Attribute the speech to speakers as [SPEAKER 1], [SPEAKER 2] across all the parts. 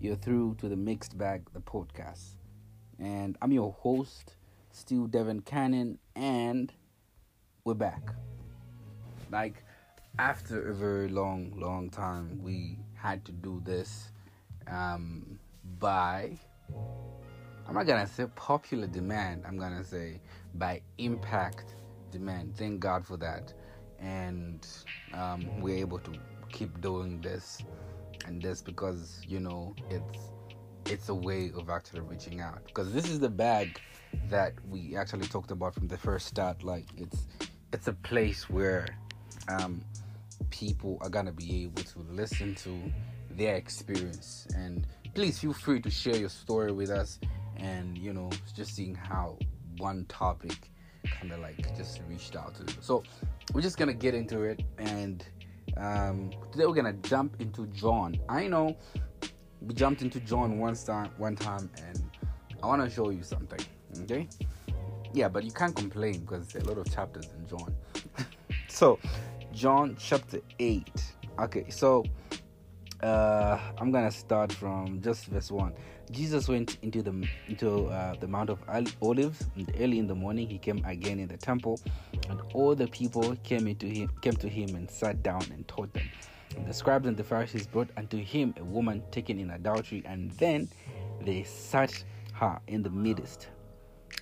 [SPEAKER 1] You're through to the Mixed Bag, the podcast. And I'm your host, Stu Devon Cannon, and we're back. Like, after a very long, long time, we had to do this um, by, I'm not gonna say popular demand, I'm gonna say by impact demand. Thank God for that. And um, we're able to keep doing this and this because you know it's it's a way of actually reaching out because this is the bag that we actually talked about from the first start like it's it's a place where um, people are gonna be able to listen to their experience and please feel free to share your story with us and you know just seeing how one topic kind of like just reached out to so we're just gonna get into it and um, today we're gonna jump into John. I know we jumped into John one time, one time, and I want to show you something. Okay? Yeah, but you can't complain because there are a lot of chapters in John. so, John chapter eight. Okay, so uh, I'm gonna start from just verse one. Jesus went into the into uh, the Mount of Olives, and early in the morning he came again in the temple, and all the people came into him came to him and sat down and taught them. And the scribes and the Pharisees brought unto him a woman taken in adultery, and then they sat her in the midst.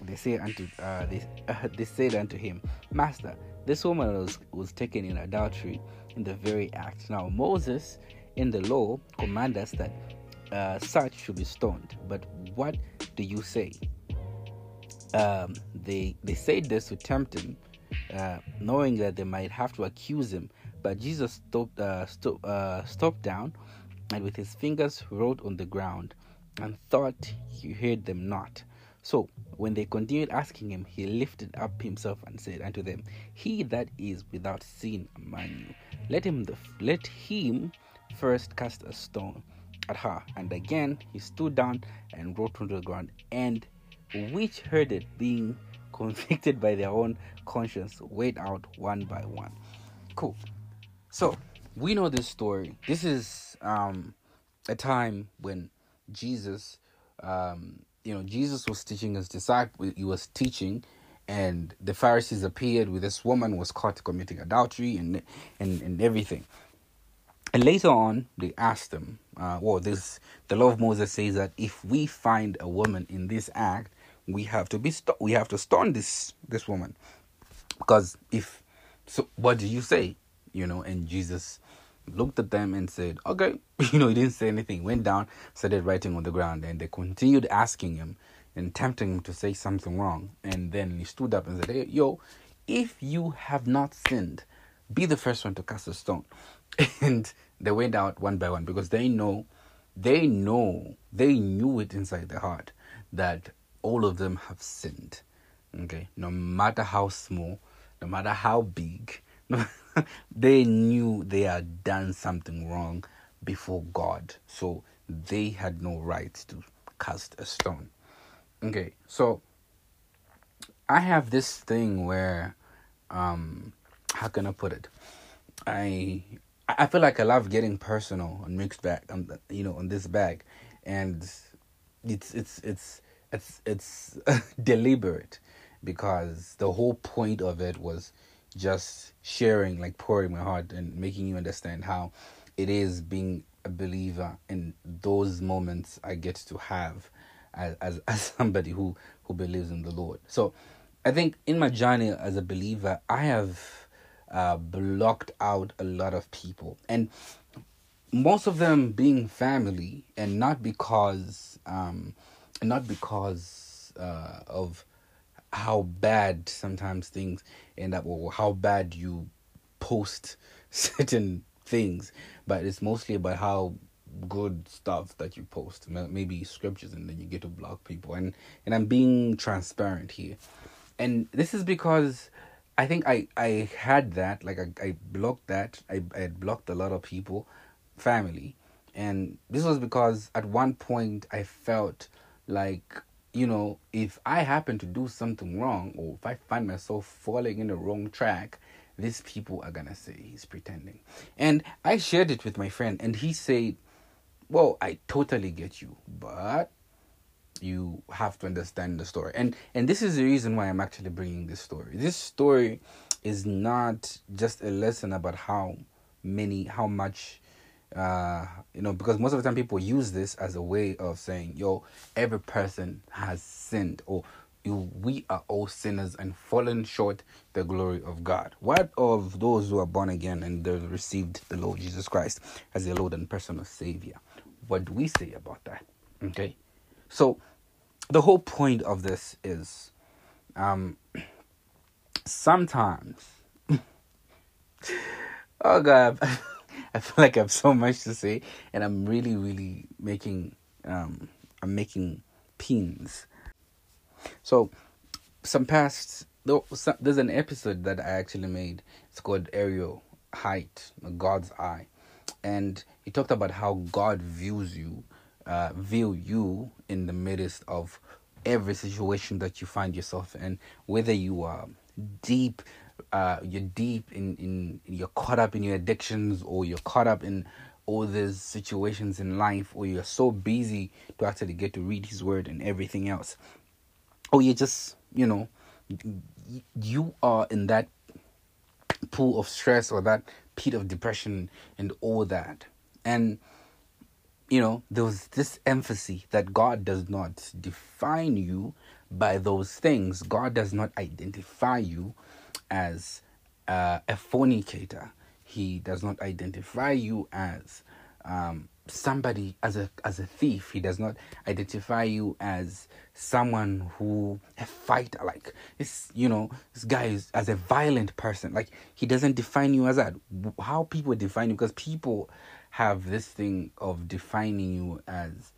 [SPEAKER 1] They say unto uh, they, uh, they said unto him, Master, this woman was, was taken in adultery in the very act. Now Moses in the law command us that uh, such should be stoned. But what do you say? Um, they they said this to tempt him, uh, knowing that they might have to accuse him. But Jesus stopped uh, stop, uh, stopped down, and with his fingers wrote on the ground, and thought he heard them not. So when they continued asking him, he lifted up himself and said unto them, He that is without sin among you, let him the, let him first cast a stone at her. And again he stood down and wrote on the ground. And which heard it, being convicted by their own conscience, went out one by one. Cool. So we know this story. This is um, a time when Jesus, um, you know, Jesus was teaching his disciples. He was teaching, and the Pharisees appeared with this woman was caught committing adultery and and and everything. And later on, they asked them, uh, well, this the law of Moses says that if we find a woman in this act, we have to be st- we have to stone this this woman, because if so, what do you say? You know, and Jesus looked at them and said, "Okay," you know, he didn't say anything. Went down, started writing on the ground, and they continued asking him and tempting him to say something wrong. And then he stood up and said, "Hey, yo, if you have not sinned, be the first one to cast a stone." and they went out one by one because they know they know they knew it inside their heart that all of them have sinned. Okay? No matter how small no matter how big they knew they had done something wrong before god. So they had no right to cast a stone. Okay? So i have this thing where um how can i put it? I I feel like I love getting personal on mixed bag on the, you know on this bag, and it's it's it's it's it's deliberate because the whole point of it was just sharing like pouring my heart and making you understand how it is being a believer in those moments I get to have as as, as somebody who who believes in the Lord. So I think in my journey as a believer I have uh, blocked out a lot of people, and most of them being family, and not because, um, not because uh, of how bad sometimes things end up, or how bad you post certain things, but it's mostly about how good stuff that you post. Maybe scriptures and then you get to block people. And and i'm being transparent here. And this is because I think I I had that like I, I blocked that I I had blocked a lot of people, family, and this was because at one point I felt like you know, if I happen to do something wrong or if I find myself falling in the wrong track, these people are gonna say he's pretending. And I shared it with my friend, and he said, Well, I totally get you, but you have to understand the story. And and this is the reason why I'm actually bringing this story. This story is not just a lesson about how many how much uh you know because most of the time people use this as a way of saying yo every person has sinned or you, we are all sinners and fallen short the glory of God. What of those who are born again and they've received the Lord Jesus Christ as their Lord and personal Savior? What do we say about that? Okay, so the whole point of this is um sometimes oh god I feel like I have so much to say and I'm really really making um I'm making pins. So some past there's an episode that I actually made. It's called Aerial Height God's Eye. And he talked about how God views you uh, view you in the midst of every situation that you find yourself in, whether you are deep, uh, you're deep in, in, you're caught up in your addictions or you're caught up in all these situations in life or you're so busy to actually get to read his word and everything else. Or you're just, you know, you are in that pool of stress or that pit of depression and all that. And you know, there was this emphasis that God does not define you by those things. God does not identify you as uh, a fornicator. He does not identify you as um, somebody as a as a thief. He does not identify you as someone who a fighter. Like this, you know, this guy is as a violent person. Like he doesn't define you as that. How people define you because people have this thing of defining you as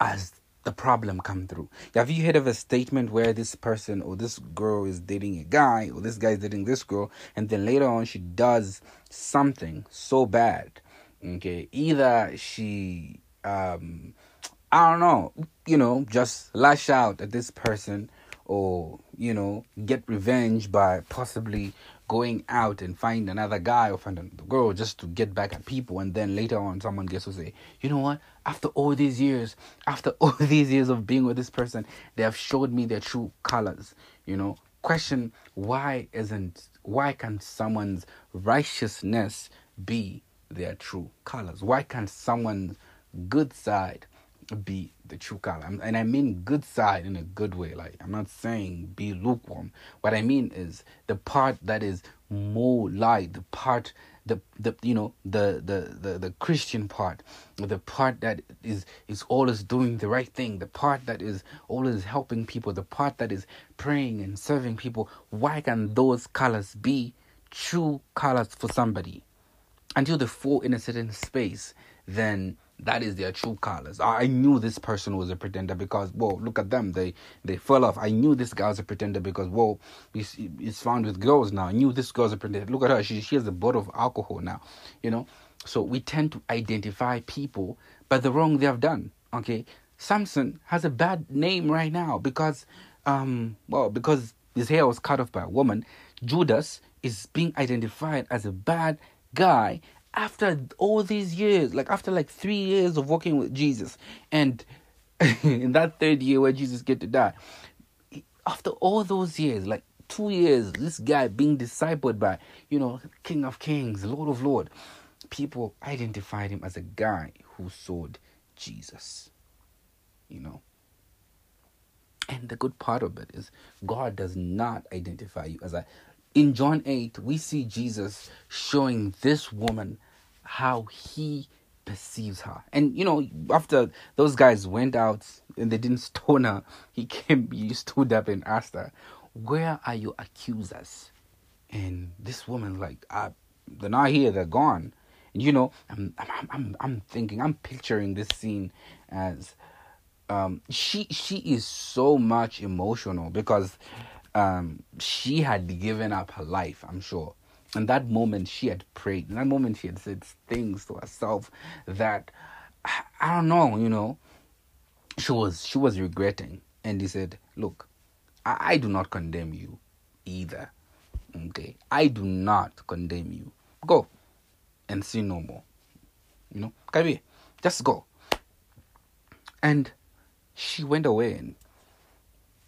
[SPEAKER 1] as the problem come through. Have you heard of a statement where this person or this girl is dating a guy or this guy is dating this girl and then later on she does something so bad? Okay, either she um I don't know, you know, just lash out at this person or, you know, get revenge by possibly going out and find another guy or find another girl just to get back at people. And then later on someone gets to say you know what? After all these years after all these years of being with this person they have showed me their true colors. You know question why isn't why can someone's righteousness be their true colors? Why can someone's good side be the true color. And I mean good side in a good way. Like, I'm not saying be lukewarm. What I mean is the part that is more light, the part the the you know the the the, the christian part the part that is is always doing the right thing the part that is always helping people the part that is praying and serving people why can those colors be true colors for somebody until they fall in a certain space then that is their true colors. I knew this person was a pretender because, whoa, look at them. They they fell off. I knew this guy was a pretender because, whoa, he's, he's found with girls now. I knew this girl's a pretender. Look at her. She, she has a bottle of alcohol now, you know. So we tend to identify people by the wrong they have done, okay? Samson has a bad name right now because, um, well, because his hair was cut off by a woman. Judas is being identified as a bad guy after all these years, like after like three years of working with Jesus, and in that third year where Jesus get to die, after all those years, like two years, this guy being discipled by, you know, King of Kings, Lord of Lord, people identified him as a guy who sold Jesus. You know. And the good part of it is God does not identify you as a in John 8, we see Jesus showing this woman how he perceives her. And you know, after those guys went out and they didn't stone her, he came, he stood up and asked her, Where are your accusers? And this woman, like, uh, they're not here, they're gone. And you know, I'm, I'm, I'm, I'm thinking, I'm picturing this scene as um, she, she is so much emotional because um, she had given up her life, I'm sure. In that moment, she had prayed. In that moment, she had said things to herself that, I don't know, you know. she was she was regretting, and he said, "Look, I, I do not condemn you either. Okay, I do not condemn you. Go and see no more. You know, here, just go." And she went away, and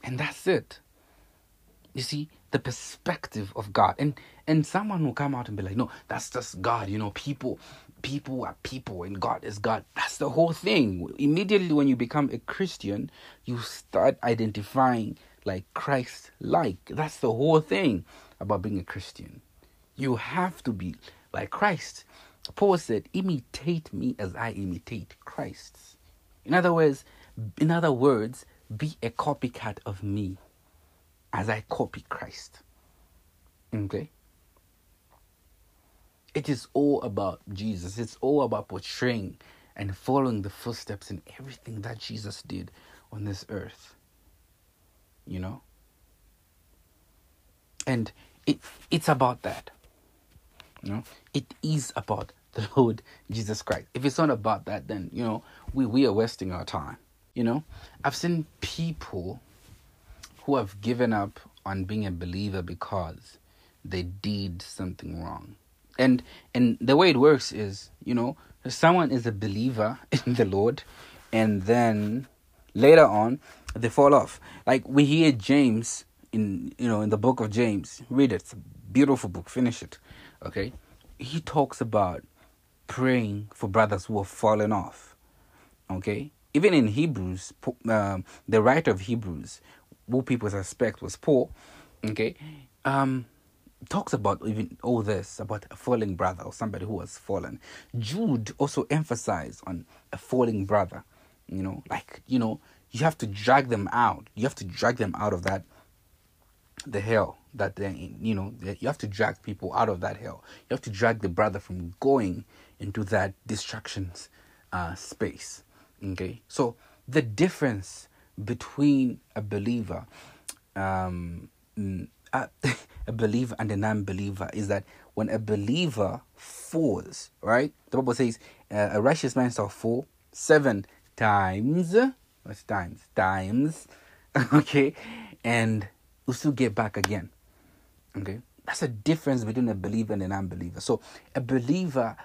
[SPEAKER 1] and that's it. You see, the perspective of God. And and someone will come out and be like, no, that's just God. You know, people people are people and God is God. That's the whole thing. Immediately when you become a Christian, you start identifying like Christ like. That's the whole thing about being a Christian. You have to be like Christ. Paul said, imitate me as I imitate Christ. In other words, in other words, be a copycat of me as I copy Christ. Okay? It is all about Jesus. It's all about portraying and following the footsteps in everything that Jesus did on this earth. You know? And it it's about that. You know? It is about the Lord Jesus Christ. If it's not about that, then you know, we, we are wasting our time. You know? I've seen people who have given up on being a believer because they did something wrong. And and the way it works is, you know, someone is a believer in the Lord and then later on they fall off. Like we hear James in you know in the book of James. Read it. It's a beautiful book. Finish it. Okay? He talks about praying for brothers who have fallen off. Okay? Even in Hebrews, um, the writer of Hebrews who people suspect was Paul, okay, um, talks about even all this about a falling brother or somebody who was fallen. Jude also emphasized on a falling brother, you know, like, you know, you have to drag them out. You have to drag them out of that, the hell that they're in. You know, you have to drag people out of that hell. You have to drag the brother from going into that distractions uh, space. Okay, so the difference between a believer, um, a, a believer and a non-believer is that when a believer falls, right? The Bible says uh, a righteous man shall fall seven times. What's times? Times. okay, and will still get back again. Okay, that's a difference between a believer and a non-believer. So a believer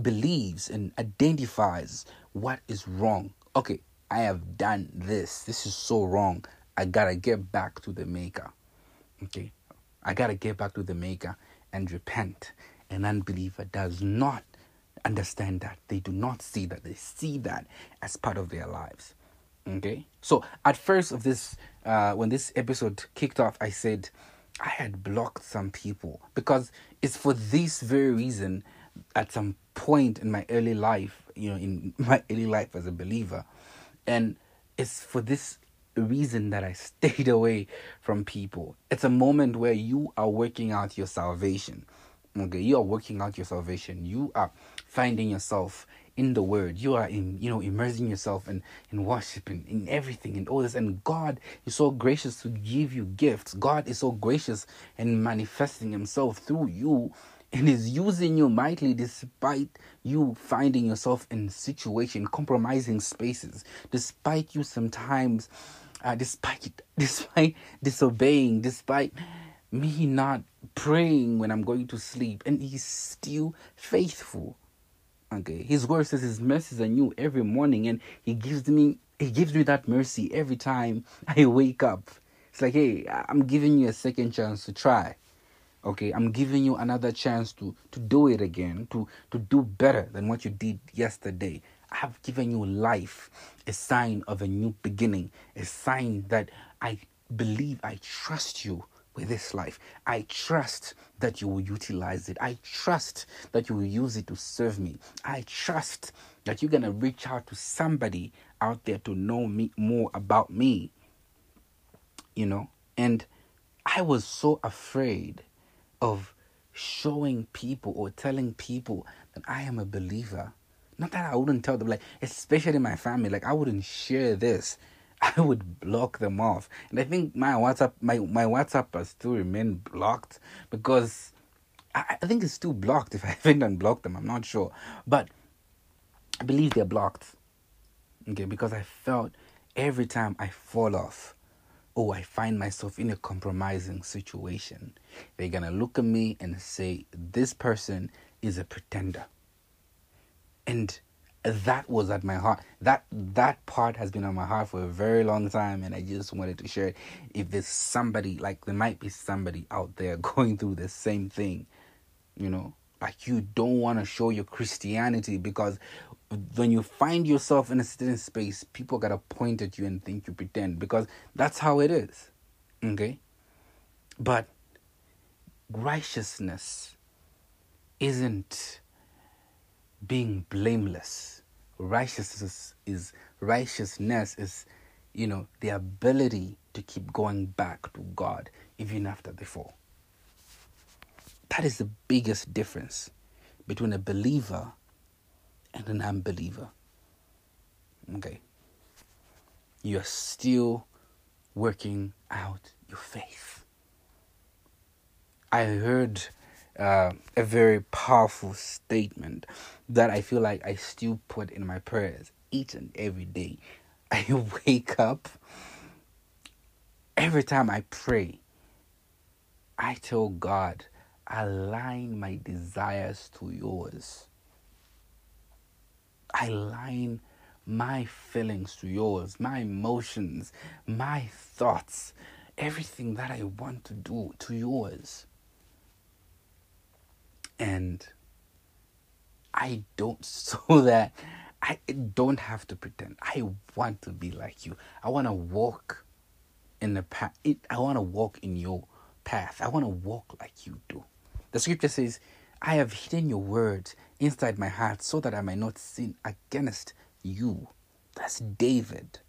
[SPEAKER 1] believes and identifies what is wrong. Okay, I have done this. This is so wrong. I gotta get back to the maker. Okay. I gotta get back to the maker and repent. An unbeliever does not understand that. They do not see that. They see that as part of their lives. Okay. So at first of this, uh, when this episode kicked off, I said I had blocked some people because it's for this very reason. At some point in my early life, you know, in my early life as a believer, and it's for this reason that I stayed away from people. It's a moment where you are working out your salvation. Okay, you are working out your salvation. You are finding yourself in the word. You are in, you know, immersing yourself in, in worship and in everything and all this. And God is so gracious to give you gifts. God is so gracious in manifesting himself through you and is using you mightily despite you finding yourself in situation compromising spaces despite you sometimes uh, despite despite disobeying despite me not praying when i'm going to sleep. And he's still faithful. Okay his word says his mercies are new every morning and he gives me he gives me that mercy every time i wake up. It's like hey i'm giving you a second chance to try okay i'm giving you another chance to to do it again to to do better than what you did yesterday. I have given you life a sign of a new beginning a sign that i believe i trust you with this life. I trust that you will utilize it. I trust that you will use it to serve me. I trust that you're going to reach out to somebody out there to know me more about me you know? And i was so afraid of showing people or telling people that I am a believer. Not that I wouldn't tell them, like, especially my family, like, I wouldn't share this. I would block them off. And I think my WhatsApp, my, my WhatsApp has still remained blocked because I, I think it's still blocked if I haven't unblocked them. I'm not sure. But I believe they're blocked. Okay, because I felt every time I fall off, oh, I find myself in a compromising situation, they're going to look at me and say, this person is a pretender. And that was at my heart. That that part has been on my heart for a very long time, and I just wanted to share it. If there's somebody like there might be somebody out there going through the same thing, you know, like you don't want to show your Christianity because when you find yourself in a certain space, people gotta point at you and think you pretend because that's how it is. Okay? But righteousness isn't being blameless. Righteousness is righteousness is, you know, the ability to keep going back to God even after the fall. That is the biggest difference between a believer and an unbeliever. Okay. You're still working out your faith. I heard uh, a very powerful statement that I feel like I still put in my prayers each and every day. I wake up, every time I pray, I tell God, align my desires to yours. I align my feelings to yours, my emotions, my thoughts, everything that I want to do to yours. And I don't, so that I don't have to pretend. I want to be like you. I want to walk in the path. I want to walk in your path. I want to walk like you do. The scripture says, I have hidden your words inside my heart so that I might not sin against you. That's David.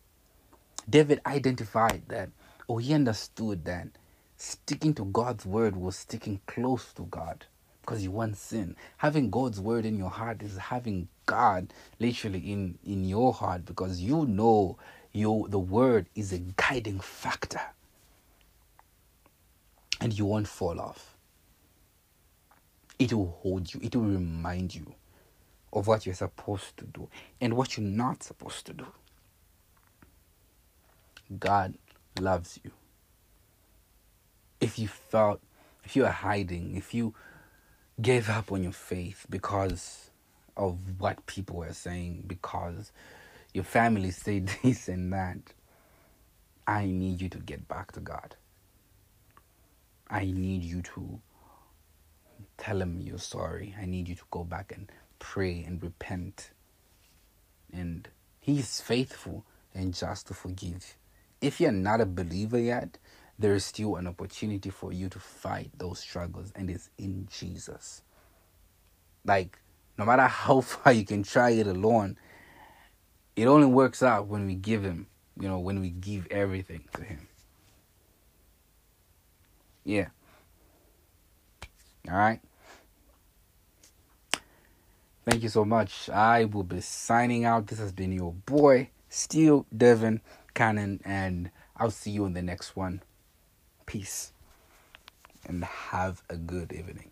[SPEAKER 1] David identified that, or he understood that sticking to God's word was sticking close to God because you want sin. Having God's word in your heart is having God literally in, in your heart because you know your the word is a guiding factor. And you won't fall off it will hold you, it will remind you of what you're supposed to do and what you're not supposed to do. God loves you. If you felt, if you are hiding, if you gave up on your faith because of what people were saying, because your family said this and that, I need you to get back to God. I need you to tell him you're sorry. I need you to go back and pray and repent. And he's faithful and just to forgive. If you're not a believer yet, there is still an opportunity for you to fight those struggles, and it's in Jesus. Like, no matter how far you can try it alone, it only works out when we give Him, you know, when we give everything to Him. Yeah. All right. Thank you so much. I will be signing out. This has been your boy, Steel Devin Cannon, and I'll see you in the next one. Peace and have a good evening.